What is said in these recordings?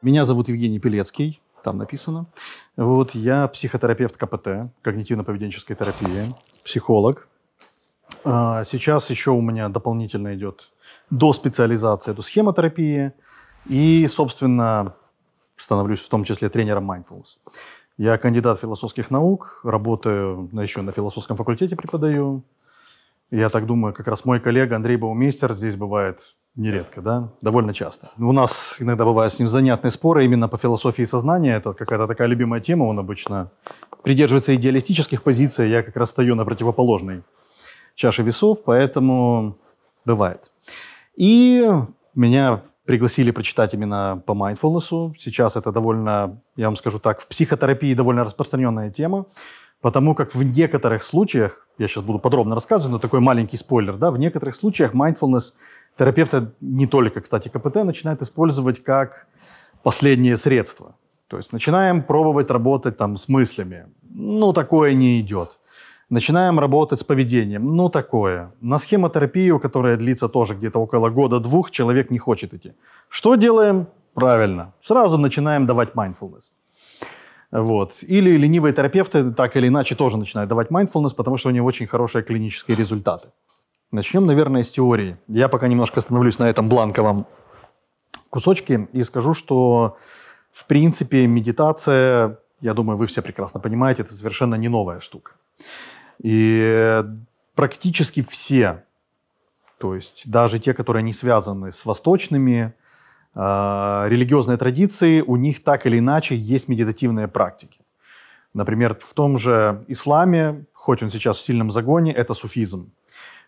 Меня зовут Евгений Пелецкий, там написано. Вот, я психотерапевт КПТ, когнитивно-поведенческой терапии, психолог. А, сейчас еще у меня дополнительно идет до специализации, до схемотерапии. И, собственно, становлюсь в том числе тренером mindfulness. Я кандидат философских наук, работаю еще на философском факультете преподаю. Я так думаю, как раз мой коллега Андрей Баумейстер здесь бывает нередко, да, довольно часто. У нас иногда бывают с ним занятные споры именно по философии сознания. Это какая-то такая любимая тема. Он обычно придерживается идеалистических позиций, я как раз стою на противоположной чаше весов, поэтому бывает. И меня пригласили прочитать именно по mindfulness. Сейчас это довольно, я вам скажу так, в психотерапии довольно распространенная тема, потому как в некоторых случаях, я сейчас буду подробно рассказывать, но такой маленький спойлер, да, в некоторых случаях mindfulness терапевты, не только, кстати, КПТ, начинают использовать как последнее средство. То есть начинаем пробовать работать там с мыслями. Ну, такое не идет. Начинаем работать с поведением. Ну, такое. На схемотерапию, которая длится тоже где-то около года-двух, человек не хочет идти. Что делаем? Правильно. Сразу начинаем давать mindfulness. Вот. Или ленивые терапевты так или иначе тоже начинают давать mindfulness, потому что у них очень хорошие клинические результаты. Начнем, наверное, с теории. Я пока немножко остановлюсь на этом бланковом кусочке и скажу, что, в принципе, медитация, я думаю, вы все прекрасно понимаете, это совершенно не новая штука. И практически все, то есть даже те, которые не связаны с восточными э, религиозной традицией, у них так или иначе есть медитативные практики. Например, в том же исламе, хоть он сейчас в сильном загоне, это суфизм.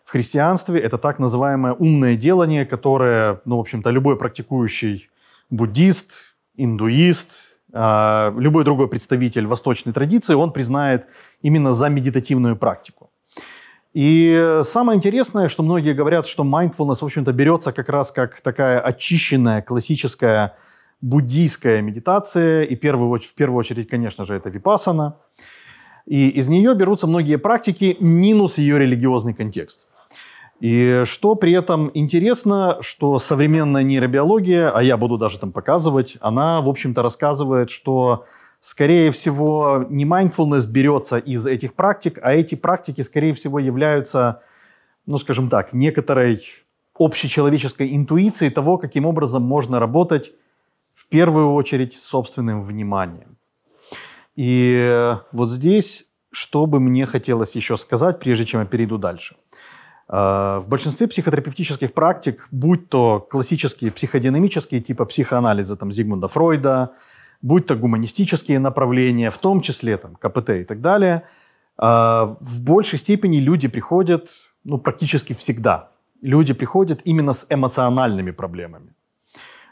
В христианстве это так называемое умное делание, которое, ну, в общем-то, любой практикующий буддист, индуист, а, любой другой представитель восточной традиции, он признает именно за медитативную практику. И самое интересное, что многие говорят, что mindfulness, в общем-то, берется как раз как такая очищенная классическая буддийская медитация, и первую, в первую очередь, конечно же, это випасана. И из нее берутся многие практики, минус ее религиозный контекст. И что при этом интересно, что современная нейробиология, а я буду даже там показывать, она, в общем-то, рассказывает, что, скорее всего, не mindfulness берется из этих практик, а эти практики, скорее всего, являются, ну, скажем так, некоторой общечеловеческой интуицией того, каким образом можно работать в первую очередь с собственным вниманием. И вот здесь, что бы мне хотелось еще сказать, прежде чем я перейду дальше – в большинстве психотерапевтических практик, будь то классические психодинамические типа психоанализа там, Зигмунда Фройда, будь то гуманистические направления, в том числе там, КПТ и так далее, э, в большей степени люди приходят, ну, практически всегда, люди приходят именно с эмоциональными проблемами.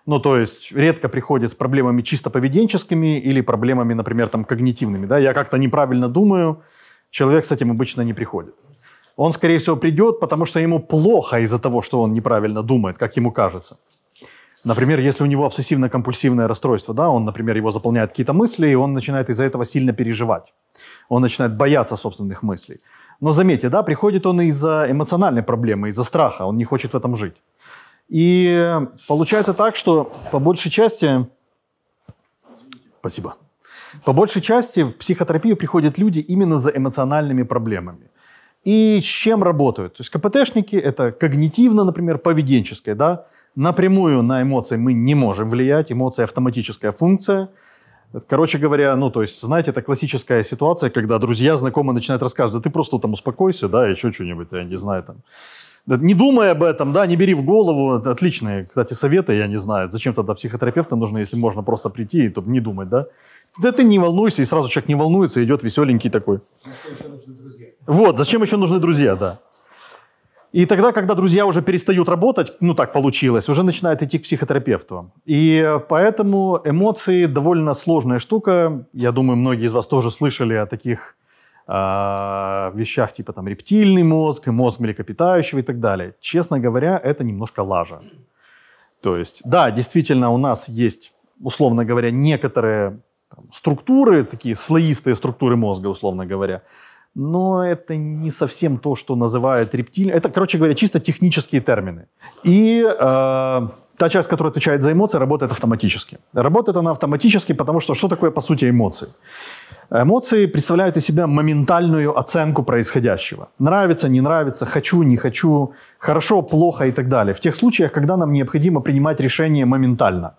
Ну, то есть редко приходят с проблемами чисто поведенческими или проблемами, например, там, когнитивными. Да? Я как-то неправильно думаю, человек с этим обычно не приходит он, скорее всего, придет, потому что ему плохо из-за того, что он неправильно думает, как ему кажется. Например, если у него обсессивно-компульсивное расстройство, да, он, например, его заполняет какие-то мысли, и он начинает из-за этого сильно переживать. Он начинает бояться собственных мыслей. Но заметьте, да, приходит он из-за эмоциональной проблемы, из-за страха, он не хочет в этом жить. И получается так, что по большей части... Спасибо. По большей части в психотерапию приходят люди именно за эмоциональными проблемами и с чем работают. То есть КПТшники – это когнитивно, например, поведенческое. Да? Напрямую на эмоции мы не можем влиять, эмоция – автоматическая функция. Короче говоря, ну, то есть, знаете, это классическая ситуация, когда друзья, знакомые начинают рассказывать, да ты просто там успокойся, да, еще что-нибудь, я не знаю, там. Не думай об этом, да, не бери в голову. Отличные, кстати, советы, я не знаю. Зачем тогда психотерапевты нужны, если можно просто прийти и не думать, да? Да ты не волнуйся, и сразу человек не волнуется, идет веселенький такой. Вот, зачем еще нужны друзья, да. И тогда, когда друзья уже перестают работать, ну так получилось, уже начинают идти к психотерапевту. И поэтому эмоции довольно сложная штука. Я думаю, многие из вас тоже слышали о таких э, вещах, типа там рептильный мозг, мозг млекопитающего и так далее. Честно говоря, это немножко лажа. То есть, да, действительно, у нас есть, условно говоря, некоторые там, структуры, такие слоистые структуры мозга, условно говоря, но это не совсем то, что называют рептиль. Это, короче говоря, чисто технические термины. И э, та часть, которая отвечает за эмоции, работает автоматически. Работает она автоматически, потому что что такое, по сути, эмоции? Эмоции представляют из себя моментальную оценку происходящего. Нравится, не нравится, хочу, не хочу, хорошо, плохо и так далее. В тех случаях, когда нам необходимо принимать решение моментально.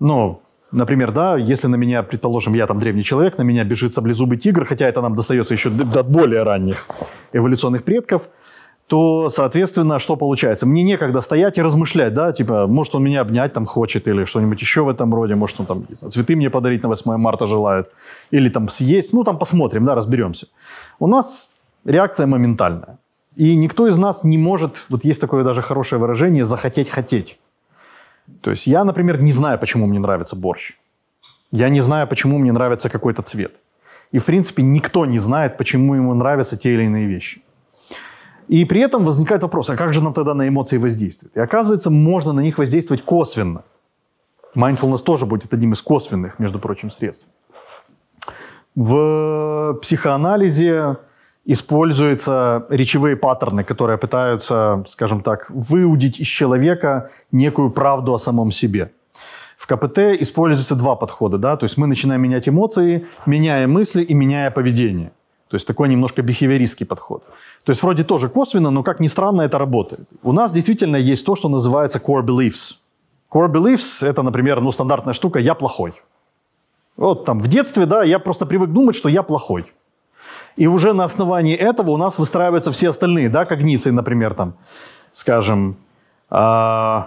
Ну, например, да, если на меня, предположим, я там древний человек, на меня бежит саблезубый тигр, хотя это нам достается еще от более ранних эволюционных предков – то, соответственно, что получается? Мне некогда стоять и размышлять, да, типа, может, он меня обнять там хочет или что-нибудь еще в этом роде, может, он там знаю, цветы мне подарить на 8 марта желает, или там съесть, ну, там посмотрим, да, разберемся. У нас реакция моментальная. И никто из нас не может, вот есть такое даже хорошее выражение, захотеть хотеть. То есть я, например, не знаю, почему мне нравится борщ. Я не знаю, почему мне нравится какой-то цвет. И, в принципе, никто не знает, почему ему нравятся те или иные вещи. И при этом возникает вопрос, а как же нам тогда на эмоции воздействовать? И оказывается, можно на них воздействовать косвенно. Mindfulness тоже будет одним из косвенных, между прочим, средств. В психоанализе используются речевые паттерны, которые пытаются, скажем так, выудить из человека некую правду о самом себе. В КПТ используются два подхода. Да? То есть мы начинаем менять эмоции, меняя мысли и меняя поведение. То есть такой немножко бихеверистский подход. То есть вроде тоже косвенно, но как ни странно это работает. У нас действительно есть то, что называется core beliefs. Core beliefs – это, например, ну, стандартная штука «я плохой». Вот там в детстве, да, я просто привык думать, что я плохой. И уже на основании этого у нас выстраиваются все остальные, да, когниции, например, там, скажем, э,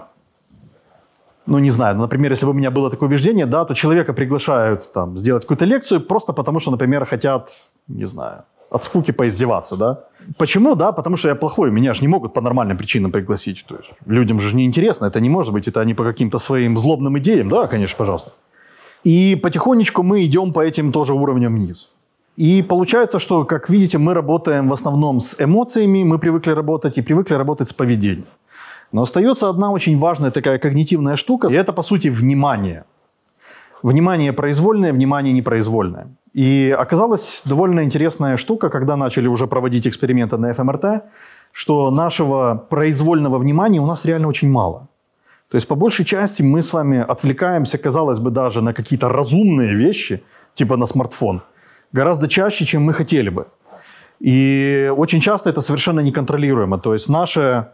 ну, не знаю, например, если бы у меня было такое убеждение, да, то человека приглашают там сделать какую-то лекцию просто потому, что, например, хотят, не знаю, от скуки поиздеваться, да. Почему? Да, потому что я плохой, меня же не могут по нормальным причинам пригласить. То есть людям же не интересно, это не может быть, это они по каким-то своим злобным идеям, да, конечно, пожалуйста. И потихонечку мы идем по этим тоже уровням вниз. И получается, что, как видите, мы работаем в основном с эмоциями, мы привыкли работать и привыкли работать с поведением. Но остается одна очень важная такая когнитивная штука, и это, по сути, внимание. Внимание произвольное, внимание непроизвольное. И оказалась довольно интересная штука, когда начали уже проводить эксперименты на ФМРТ, что нашего произвольного внимания у нас реально очень мало. То есть по большей части мы с вами отвлекаемся, казалось бы, даже на какие-то разумные вещи, типа на смартфон, гораздо чаще, чем мы хотели бы. И очень часто это совершенно неконтролируемо. То есть наше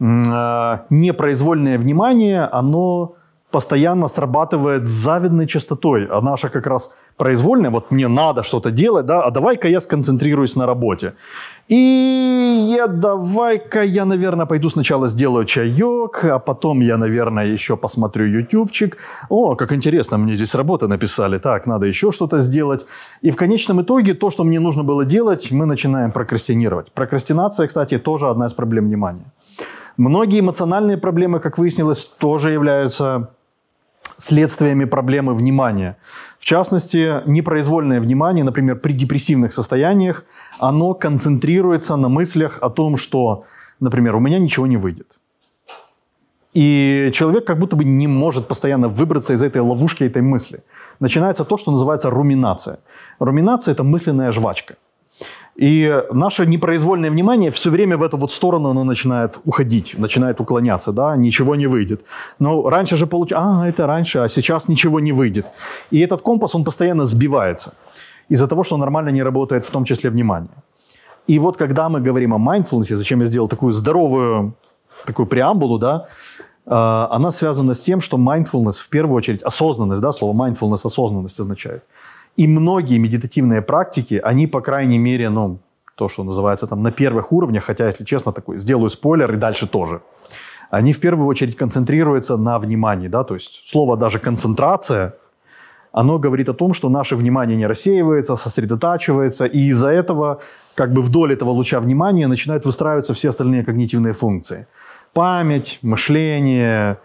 э, непроизвольное внимание, оно постоянно срабатывает с завидной частотой, а наша как раз произвольная, вот мне надо что-то делать, да, а давай-ка я сконцентрируюсь на работе. И я давай-ка я, наверное, пойду сначала сделаю чаек, а потом я, наверное, еще посмотрю ютубчик. О, как интересно, мне здесь работы написали, так, надо еще что-то сделать. И в конечном итоге то, что мне нужно было делать, мы начинаем прокрастинировать. Прокрастинация, кстати, тоже одна из проблем внимания. Многие эмоциональные проблемы, как выяснилось, тоже являются следствиями проблемы внимания. В частности, непроизвольное внимание, например, при депрессивных состояниях, оно концентрируется на мыслях о том, что, например, у меня ничего не выйдет. И человек как будто бы не может постоянно выбраться из этой ловушки, этой мысли. Начинается то, что называется руминация. Руминация – это мысленная жвачка. И наше непроизвольное внимание все время в эту вот сторону оно начинает уходить, начинает уклоняться, да, ничего не выйдет. Но раньше же получалось, а, это раньше, а сейчас ничего не выйдет. И этот компас, он постоянно сбивается из-за того, что нормально не работает в том числе внимание. И вот когда мы говорим о mindfulness, зачем я сделал такую здоровую такую преамбулу, да, э, она связана с тем, что mindfulness в первую очередь, осознанность, да, слово mindfulness осознанность означает – и многие медитативные практики, они, по крайней мере, ну, то, что называется там на первых уровнях, хотя, если честно, такой, сделаю спойлер и дальше тоже, они в первую очередь концентрируются на внимании, да, то есть слово даже концентрация, оно говорит о том, что наше внимание не рассеивается, сосредотачивается, и из-за этого, как бы вдоль этого луча внимания начинают выстраиваться все остальные когнитивные функции. Память, мышление,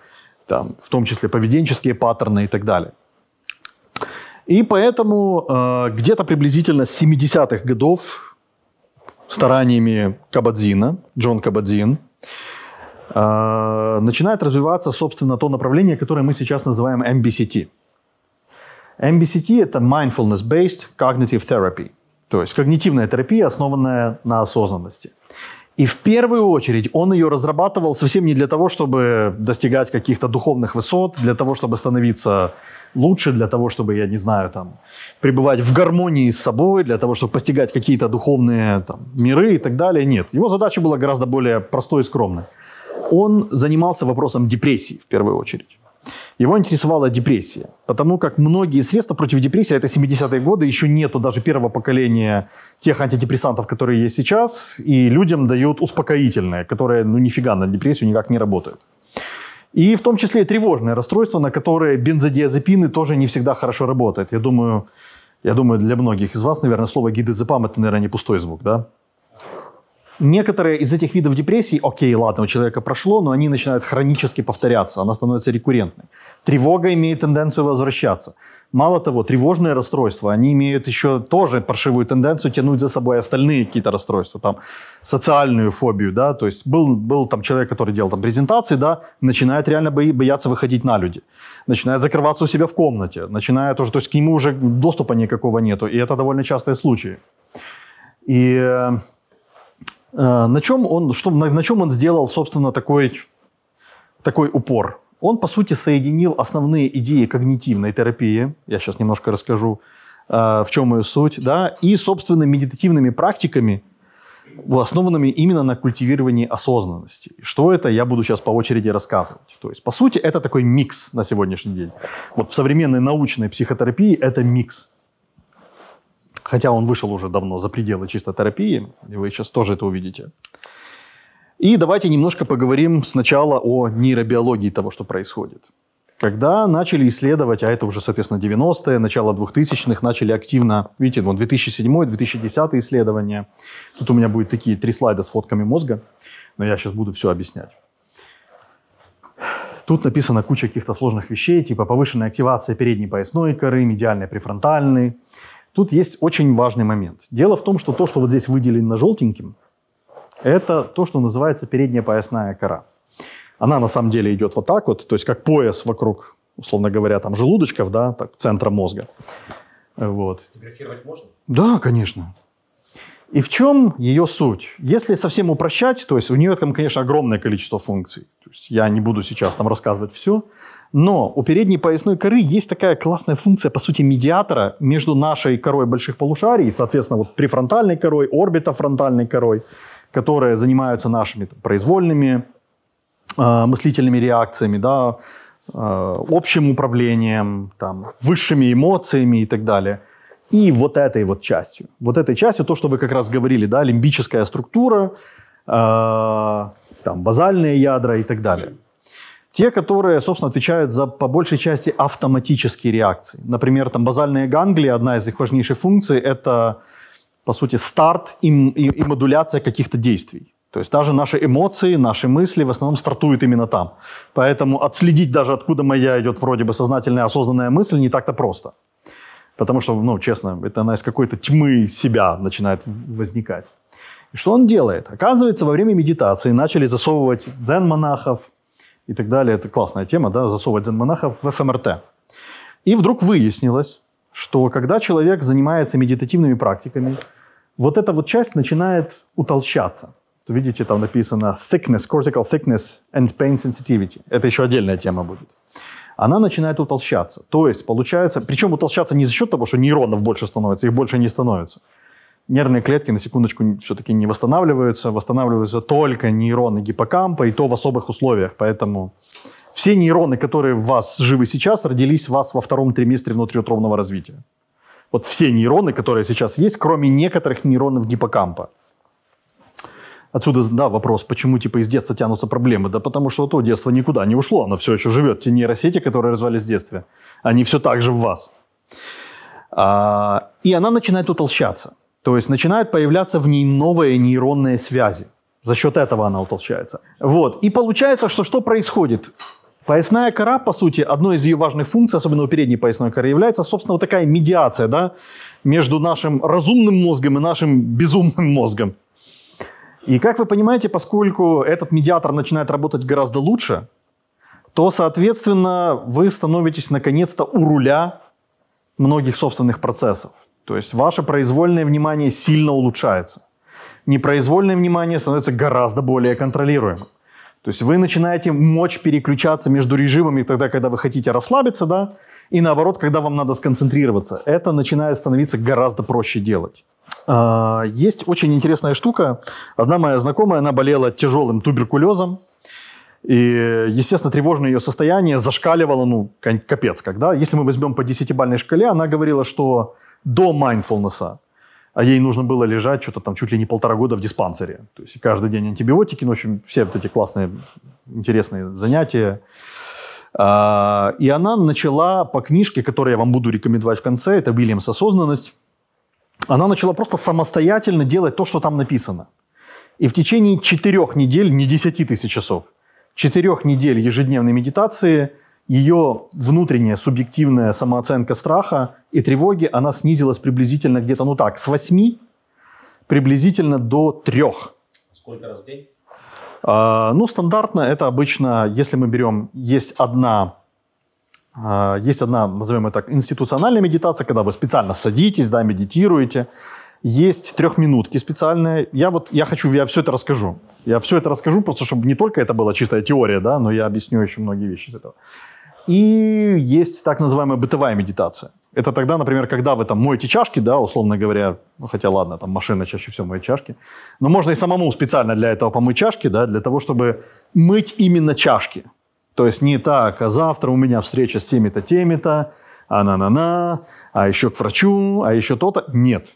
там, в том числе поведенческие паттерны и так далее. И поэтому э, где-то приблизительно с 70-х годов стараниями Кабадзина, Джон Кабадзин, э, начинает развиваться, собственно, то направление, которое мы сейчас называем MBCT. MBCT – это Mindfulness-Based Cognitive Therapy, то есть когнитивная терапия, основанная на осознанности. И в первую очередь он ее разрабатывал совсем не для того, чтобы достигать каких-то духовных высот, для того, чтобы становиться лучше, для того, чтобы, я не знаю, там, пребывать в гармонии с собой, для того, чтобы постигать какие-то духовные там, миры и так далее. Нет, его задача была гораздо более простой и скромной. Он занимался вопросом депрессии в первую очередь. Его интересовала депрессия, потому как многие средства против депрессии, это 70-е годы, еще нету даже первого поколения тех антидепрессантов, которые есть сейчас, и людям дают успокоительные, которые, ну, нифига на депрессию никак не работают. И в том числе и тревожные расстройства, на которые бензодиазепины тоже не всегда хорошо работают. Я думаю, я думаю, для многих из вас, наверное, слово гидозепам – это, наверное, не пустой звук, да? Некоторые из этих видов депрессии, окей, ладно, у человека прошло, но они начинают хронически повторяться, она становится рекуррентной. Тревога имеет тенденцию возвращаться. Мало того, тревожные расстройства, они имеют еще тоже паршивую тенденцию тянуть за собой остальные какие-то расстройства, там, социальную фобию, да, то есть был, был там человек, который делал там презентации, да, начинает реально бояться выходить на люди, начинает закрываться у себя в комнате, начинает уже, то есть к нему уже доступа никакого нету, и это довольно частые случаи. И э на чем он, что, на, на чем он сделал, собственно, такой, такой упор? Он, по сути, соединил основные идеи когнитивной терапии, я сейчас немножко расскажу, э, в чем ее суть, да, и, собственно, медитативными практиками, основанными именно на культивировании осознанности. Что это, я буду сейчас по очереди рассказывать. То есть, по сути, это такой микс на сегодняшний день. Вот в современной научной психотерапии это микс. Хотя он вышел уже давно за пределы чисто терапии, и вы сейчас тоже это увидите. И давайте немножко поговорим сначала о нейробиологии того, что происходит. Когда начали исследовать, а это уже, соответственно, 90-е, начало 2000-х, начали активно, видите, вот 2007-2010 исследования. Тут у меня будет такие три слайда с фотками мозга, но я сейчас буду все объяснять. Тут написана куча каких-то сложных вещей, типа повышенная активация передней поясной коры, медиальной префронтальной. Тут есть очень важный момент. Дело в том, что то, что вот здесь выделено желтеньким, это то, что называется передняя поясная кора. Она на самом деле идет вот так вот, то есть как пояс вокруг, условно говоря, там желудочков, да, так, центра мозга. Вот. Фотографировать можно? Да, конечно. И в чем ее суть? Если совсем упрощать, то есть у нее там, конечно, огромное количество функций. То есть я не буду сейчас там рассказывать все. Но у передней поясной коры есть такая классная функция, по сути, медиатора между нашей корой больших полушарий, соответственно, вот префронтальной корой, орбитофронтальной корой, которые занимаются нашими там, произвольными э, мыслительными реакциями, да, э, общим управлением, там, высшими эмоциями и так далее. И вот этой вот частью. Вот этой частью, то, что вы как раз говорили, да, лимбическая структура, э, там, базальные ядра и так далее. Те, которые, собственно, отвечают за, по большей части, автоматические реакции. Например, там, базальные ганглии, одна из их важнейших функций – это по сути, старт и, и, и модуляция каких-то действий. То есть даже наши эмоции, наши мысли в основном стартуют именно там. Поэтому отследить даже, откуда моя идет вроде бы сознательная, осознанная мысль, не так-то просто. Потому что, ну, честно, это она из какой-то тьмы себя начинает возникать. И что он делает? Оказывается, во время медитации начали засовывать дзен-монахов и так далее. Это классная тема, да, засовывать дзен-монахов в ФМРТ. И вдруг выяснилось, что когда человек занимается медитативными практиками, вот эта вот часть начинает утолщаться. Видите, там написано thickness, cortical thickness and pain sensitivity. Это еще отдельная тема будет. Она начинает утолщаться. То есть, получается, причем утолщаться не за счет того, что нейронов больше становится, их больше не становится. Нервные клетки, на секундочку, все-таки не восстанавливаются. Восстанавливаются только нейроны гиппокампа, и то в особых условиях. Поэтому все нейроны, которые в вас живы сейчас, родились у вас во втором триместре внутриутробного развития. Вот все нейроны, которые сейчас есть, кроме некоторых нейронов гиппокампа. Отсюда, да, вопрос, почему типа из детства тянутся проблемы? Да потому что то детство никуда не ушло, оно все еще живет. Те нейросети, которые развивались в детстве, они все так же в вас. А, и она начинает утолщаться. То есть начинают появляться в ней новые нейронные связи. За счет этого она утолщается. Вот. И получается, что что происходит? Поясная кора, по сути, одной из ее важных функций, особенно у передней поясной коры, является, собственно, вот такая медиация да, между нашим разумным мозгом и нашим безумным мозгом. И как вы понимаете, поскольку этот медиатор начинает работать гораздо лучше, то, соответственно, вы становитесь наконец-то у руля многих собственных процессов. То есть ваше произвольное внимание сильно улучшается. непроизвольное внимание становится гораздо более контролируемым. То есть вы начинаете мочь переключаться между режимами тогда, когда вы хотите расслабиться, да, и наоборот, когда вам надо сконцентрироваться. Это начинает становиться гораздо проще делать. А, есть очень интересная штука. Одна моя знакомая, она болела тяжелым туберкулезом. И, естественно, тревожное ее состояние зашкаливало, ну, капец, когда. Если мы возьмем по десятибальной шкале, она говорила, что до mindfulness, а ей нужно было лежать что-то там чуть ли не полтора года в диспансере. То есть каждый день антибиотики, ну, в общем, все вот эти классные, интересные занятия. А, и она начала по книжке, которую я вам буду рекомендовать в конце, это Уильямс «Осознанность», она начала просто самостоятельно делать то, что там написано. И в течение четырех недель, не десяти тысяч часов, четырех недель ежедневной медитации ее внутренняя субъективная самооценка страха и тревоги, она снизилась приблизительно где-то, ну так, с 8 приблизительно до 3. Сколько раз в день? А, ну, стандартно это обычно, если мы берем, есть одна, а, есть одна, назовем это так, институциональная медитация, когда вы специально садитесь, да, медитируете. Есть трехминутки специальные. Я вот, я хочу, я все это расскажу. Я все это расскажу, просто чтобы не только это была чистая теория, да, но я объясню еще многие вещи из этого. И есть так называемая бытовая медитация. Это тогда, например, когда вы там моете чашки, да, условно говоря, ну, хотя ладно, там машина чаще всего моет чашки, но можно и самому специально для этого помыть чашки, да, для того, чтобы мыть именно чашки. То есть не так, а завтра у меня встреча с теми-то, теми-то, а на-на-на, а еще к врачу, а еще то-то. Нет.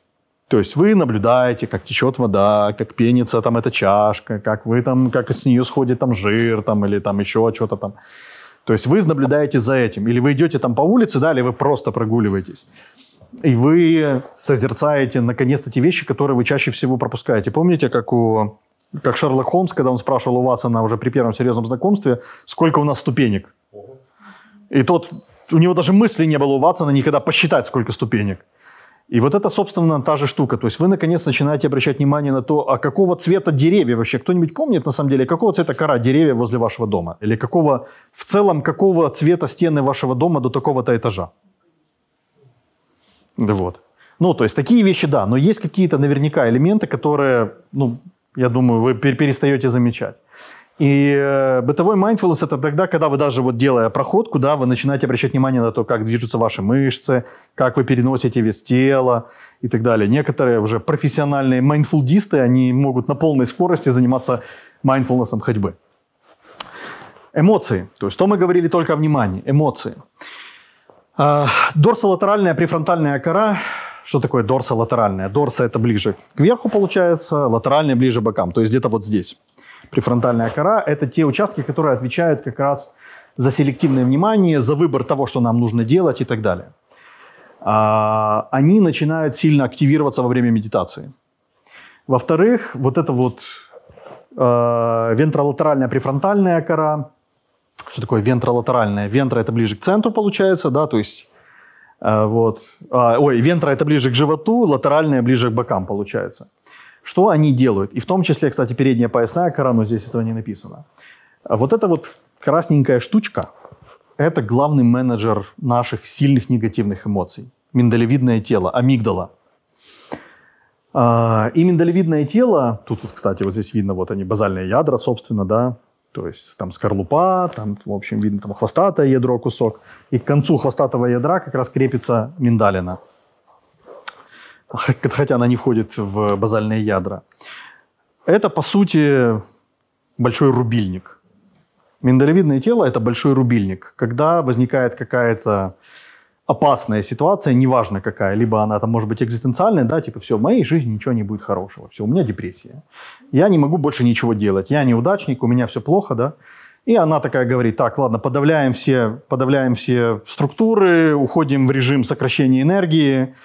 То есть вы наблюдаете, как течет вода, как пенится там эта чашка, как вы там, как с нее сходит там жир там или там еще что-то там. То есть вы наблюдаете за этим. Или вы идете там по улице, да, или вы просто прогуливаетесь. И вы созерцаете, наконец-то, те вещи, которые вы чаще всего пропускаете. Помните, как у как Шерлок Холмс, когда он спрашивал у Ватсона уже при первом серьезном знакомстве, сколько у нас ступенек. И тот, у него даже мысли не было у Ватсона никогда посчитать, сколько ступенек. И вот это, собственно, та же штука. То есть вы, наконец, начинаете обращать внимание на то, а какого цвета деревья вообще. Кто-нибудь помнит, на самом деле, какого цвета кора деревья возле вашего дома? Или какого, в целом, какого цвета стены вашего дома до такого-то этажа? Да вот. Ну, то есть такие вещи, да. Но есть какие-то наверняка элементы, которые, ну, я думаю, вы перестаете замечать. И э, бытовой mindfulness – это тогда, когда вы даже вот делая проходку, да, вы начинаете обращать внимание на то, как движутся ваши мышцы, как вы переносите вес тела и так далее. Некоторые уже профессиональные майндфулдисты, они могут на полной скорости заниматься mindfulness ходьбы. Эмоции. То есть, то мы говорили только о внимании. Эмоции. А, дорсолатеральная префронтальная кора что такое дорсолатеральная? Дорса – это ближе к верху, получается, латеральная ближе к бокам, то есть где-то вот здесь префронтальная кора – это те участки, которые отвечают как раз за селективное внимание, за выбор того, что нам нужно делать и так далее. А, они начинают сильно активироваться во время медитации. Во-вторых, вот это вот э, вентролатеральная префронтальная кора. Что такое вентролатеральная? Вентра это ближе к центру получается, да, то есть э, вот. А, ой, вентра это ближе к животу, латеральная ближе к бокам получается. Что они делают? И в том числе, кстати, передняя поясная кора, но здесь этого не написано. А вот эта вот красненькая штучка – это главный менеджер наших сильных негативных эмоций. Миндалевидное тело, амигдала. А, и миндалевидное тело, тут вот, кстати, вот здесь видно, вот они, базальные ядра, собственно, да, то есть там скорлупа, там, в общем, видно там хвостатое ядро кусок. И к концу хвостатого ядра как раз крепится миндалина – хотя она не входит в базальные ядра. Это, по сути, большой рубильник. Миндалевидное тело – это большой рубильник. Когда возникает какая-то опасная ситуация, неважно какая, либо она там может быть экзистенциальная, да, типа все, в моей жизни ничего не будет хорошего, все, у меня депрессия. Я не могу больше ничего делать, я неудачник, у меня все плохо, да. И она такая говорит, так, ладно, подавляем все, подавляем все структуры, уходим в режим сокращения энергии,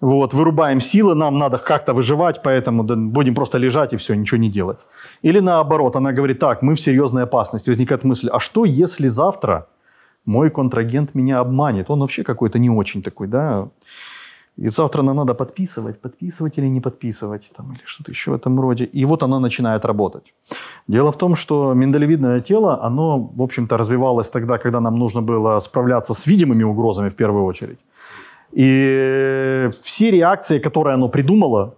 вот, вырубаем силы, нам надо как-то выживать, поэтому будем просто лежать и все, ничего не делать. Или наоборот, она говорит, так, мы в серьезной опасности. Возникает мысль, а что если завтра мой контрагент меня обманет? Он вообще какой-то не очень такой, да? И завтра нам надо подписывать, подписывать или не подписывать, там, или что-то еще в этом роде. И вот она начинает работать. Дело в том, что миндалевидное тело, оно, в общем-то, развивалось тогда, когда нам нужно было справляться с видимыми угрозами в первую очередь. И все реакции, которые оно придумало,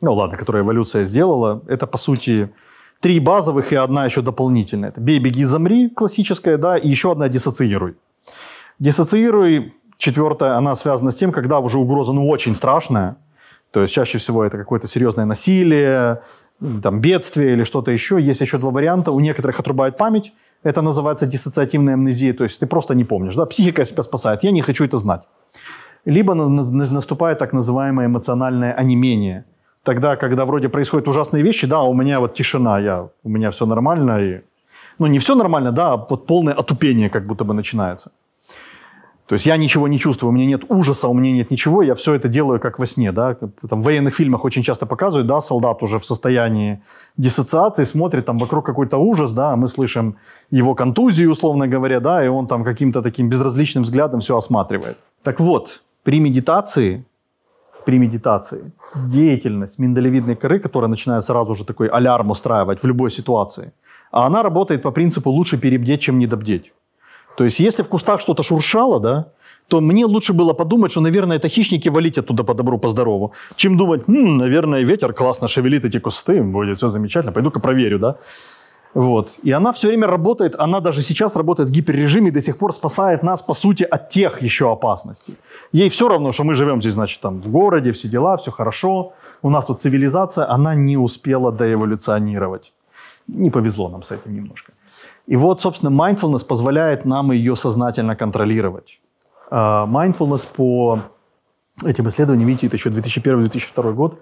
ну ладно, которые эволюция сделала, это по сути три базовых и одна еще дополнительная. Это «бей, беги, замри» классическая, да, и еще одна «диссоциируй». «Диссоциируй», четвертая, она связана с тем, когда уже угроза ну очень страшная, то есть чаще всего это какое-то серьезное насилие, там, бедствие или что-то еще. Есть еще два варианта. У некоторых отрубает память. Это называется диссоциативная амнезия. То есть ты просто не помнишь. Да? Психика себя спасает. Я не хочу это знать. Либо наступает так называемое эмоциональное онемение. Тогда, когда вроде происходят ужасные вещи, да, у меня вот тишина, я, у меня все нормально. И, ну, не все нормально, да, а вот полное отупение как будто бы начинается. То есть я ничего не чувствую, у меня нет ужаса, у меня нет ничего, я все это делаю как во сне. Да? Там, в военных фильмах очень часто показывают, да, солдат уже в состоянии диссоциации смотрит, там вокруг какой-то ужас, да, а мы слышим его контузию, условно говоря, да, и он там каким-то таким безразличным взглядом все осматривает. Так вот, при медитации, при медитации деятельность миндалевидной коры, которая начинает сразу же такой алярм устраивать в любой ситуации, а она работает по принципу «лучше перебдеть, чем недобдеть». То есть, если в кустах что-то шуршало, да, то мне лучше было подумать, что, наверное, это хищники валить оттуда по добру, по здорову, чем думать, хм, наверное, ветер классно шевелит эти кусты, будет все замечательно, пойду-ка проверю, да. Вот. И она все время работает, она даже сейчас работает в гиперрежиме и до сих пор спасает нас, по сути, от тех еще опасностей. Ей все равно, что мы живем здесь, значит, там, в городе, все дела, все хорошо, у нас тут цивилизация, она не успела доэволюционировать. Не повезло нам с этим немножко. И вот, собственно, mindfulness позволяет нам ее сознательно контролировать. А, mindfulness по этим исследованиям, видите, это еще 2001-2002 год,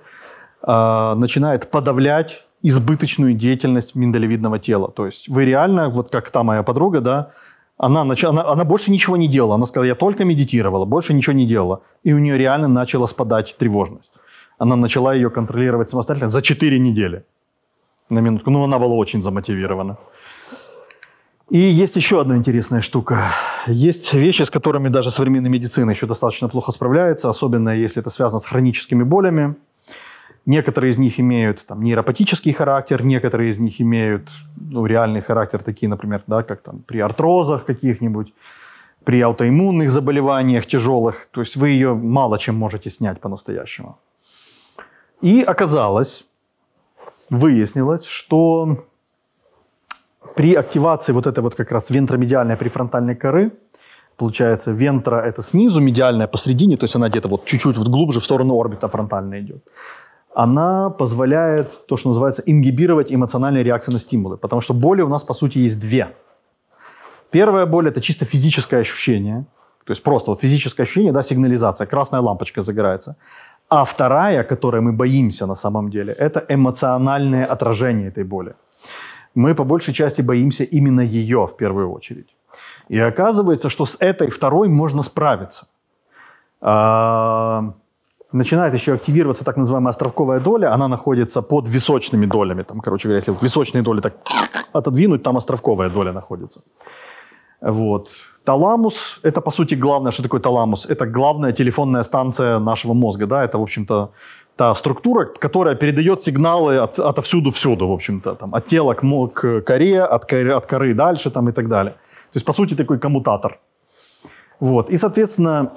а, начинает подавлять избыточную деятельность миндалевидного тела. То есть вы реально, вот как та моя подруга, да, она, нач... она, она больше ничего не делала. Она сказала, я только медитировала, больше ничего не делала. И у нее реально начала спадать тревожность. Она начала ее контролировать самостоятельно за 4 недели. На минутку. Ну, она была очень замотивирована. И есть еще одна интересная штука. Есть вещи, с которыми даже современная медицина еще достаточно плохо справляется, особенно если это связано с хроническими болями. Некоторые из них имеют там, нейропатический характер, некоторые из них имеют ну, реальный характер, такие, например, да, как там, при артрозах каких-нибудь, при аутоиммунных заболеваниях тяжелых. То есть вы ее мало чем можете снять по-настоящему. И оказалось, выяснилось, что при активации вот этой вот как раз вентромедиальной префронтальной коры, получается, вентра это снизу, медиальная посередине, то есть она где-то вот чуть-чуть вот глубже в сторону орбита фронтальная идет, она позволяет то, что называется, ингибировать эмоциональные реакции на стимулы. Потому что боли у нас, по сути, есть две. Первая боль – это чисто физическое ощущение. То есть просто вот физическое ощущение, да, сигнализация, красная лампочка загорается. А вторая, которой мы боимся на самом деле, это эмоциональное отражение этой боли мы по большей части боимся именно ее в первую очередь. И оказывается, что с этой второй можно справиться. Начинает еще активироваться так называемая островковая доля. Она находится под височными долями. Там, короче говоря, если вот височные доли так отодвинуть, там островковая доля находится. Вот. Таламус – это, по сути, главное, что такое таламус? Это главная телефонная станция нашего мозга. Да? Это, в общем-то, та структура, которая передает сигналы от, отовсюду всюду, в общем-то, там, от тела к, к коре, от, коры, от коры дальше там, и так далее. То есть, по сути, такой коммутатор. Вот. И, соответственно,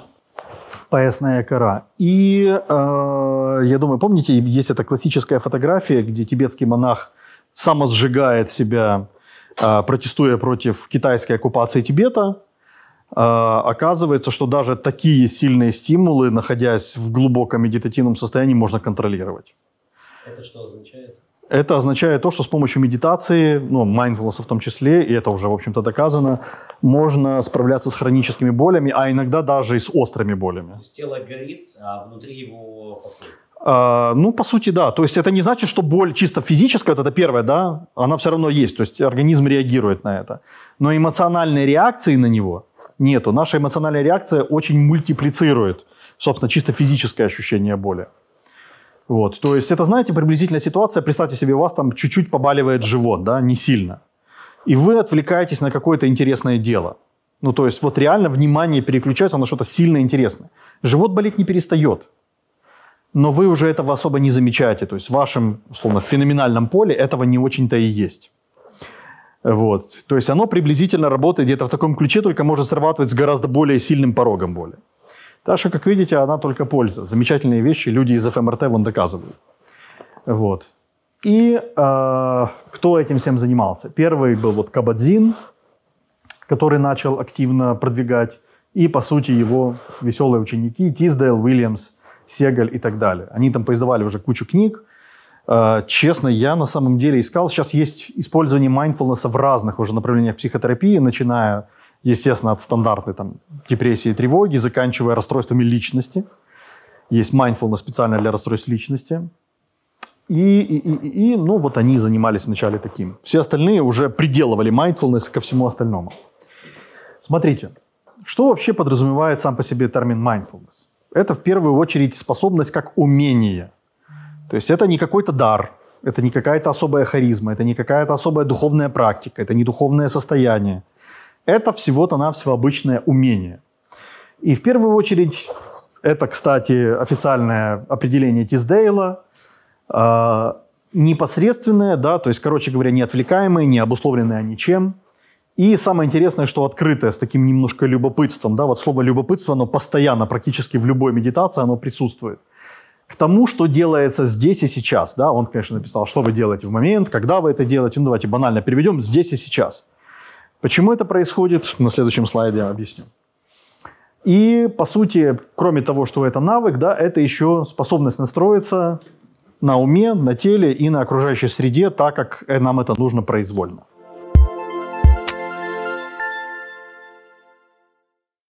поясная кора. И, э, я думаю, помните, есть эта классическая фотография, где тибетский монах самосжигает себя, э, протестуя против китайской оккупации Тибета, а, оказывается, что даже такие сильные стимулы, находясь в глубоком медитативном состоянии, можно контролировать. Это что означает? Это означает то, что с помощью медитации, ну, mindfulness в том числе, и это уже, в общем-то, доказано, можно справляться с хроническими болями, а иногда даже и с острыми болями. То есть тело горит, а внутри его покой. А, ну, по сути, да. То есть это не значит, что боль чисто физическая, вот это первое, да, она все равно есть. То есть организм реагирует на это. Но эмоциональные реакции на него – нету. Наша эмоциональная реакция очень мультиплицирует, собственно, чисто физическое ощущение боли. Вот. То есть это, знаете, приблизительная ситуация, представьте себе, у вас там чуть-чуть побаливает живот, да, не сильно. И вы отвлекаетесь на какое-то интересное дело. Ну, то есть вот реально внимание переключается на что-то сильно интересное. Живот болеть не перестает. Но вы уже этого особо не замечаете. То есть в вашем, условно, феноменальном поле этого не очень-то и есть. Вот. То есть оно приблизительно работает где-то в таком ключе, только может срабатывать с гораздо более сильным порогом боли. Так что, как видите, она только польза. Замечательные вещи люди из ФМРТ вон доказывают. Вот. И э, кто этим всем занимался? Первый был вот Кабадзин, который начал активно продвигать, и, по сути, его веселые ученики Тиздейл, Уильямс, Сегаль и так далее. Они там поиздавали уже кучу книг. Э, честно, я на самом деле искал. Сейчас есть использование mindfulness в разных уже направлениях психотерапии, начиная, естественно, от стандартной там, депрессии и тревоги, заканчивая расстройствами личности. Есть mindfulness специально для расстройств личности. И, и, и, и, ну, вот они занимались вначале таким. Все остальные уже приделывали mindfulness ко всему остальному. Смотрите, что вообще подразумевает сам по себе термин mindfulness? Это в первую очередь способность как умение. То есть это не какой-то дар, это не какая-то особая харизма, это не какая-то особая духовная практика, это не духовное состояние. Это всего-то навсего обычное умение. И в первую очередь это, кстати, официальное определение Тиздейла, э, непосредственное, да, то есть, короче говоря, не отвлекаемое, не обусловленное ничем. И самое интересное, что открытое, с таким немножко любопытством, да, вот слово любопытство, оно постоянно, практически в любой медитации, оно присутствует. К тому, что делается здесь и сейчас, да, он, конечно, написал, что вы делаете в момент, когда вы это делаете, ну, давайте банально переведем, здесь и сейчас. Почему это происходит, на следующем слайде объясню. И, по сути, кроме того, что это навык, да, это еще способность настроиться на уме, на теле и на окружающей среде так, как нам это нужно произвольно.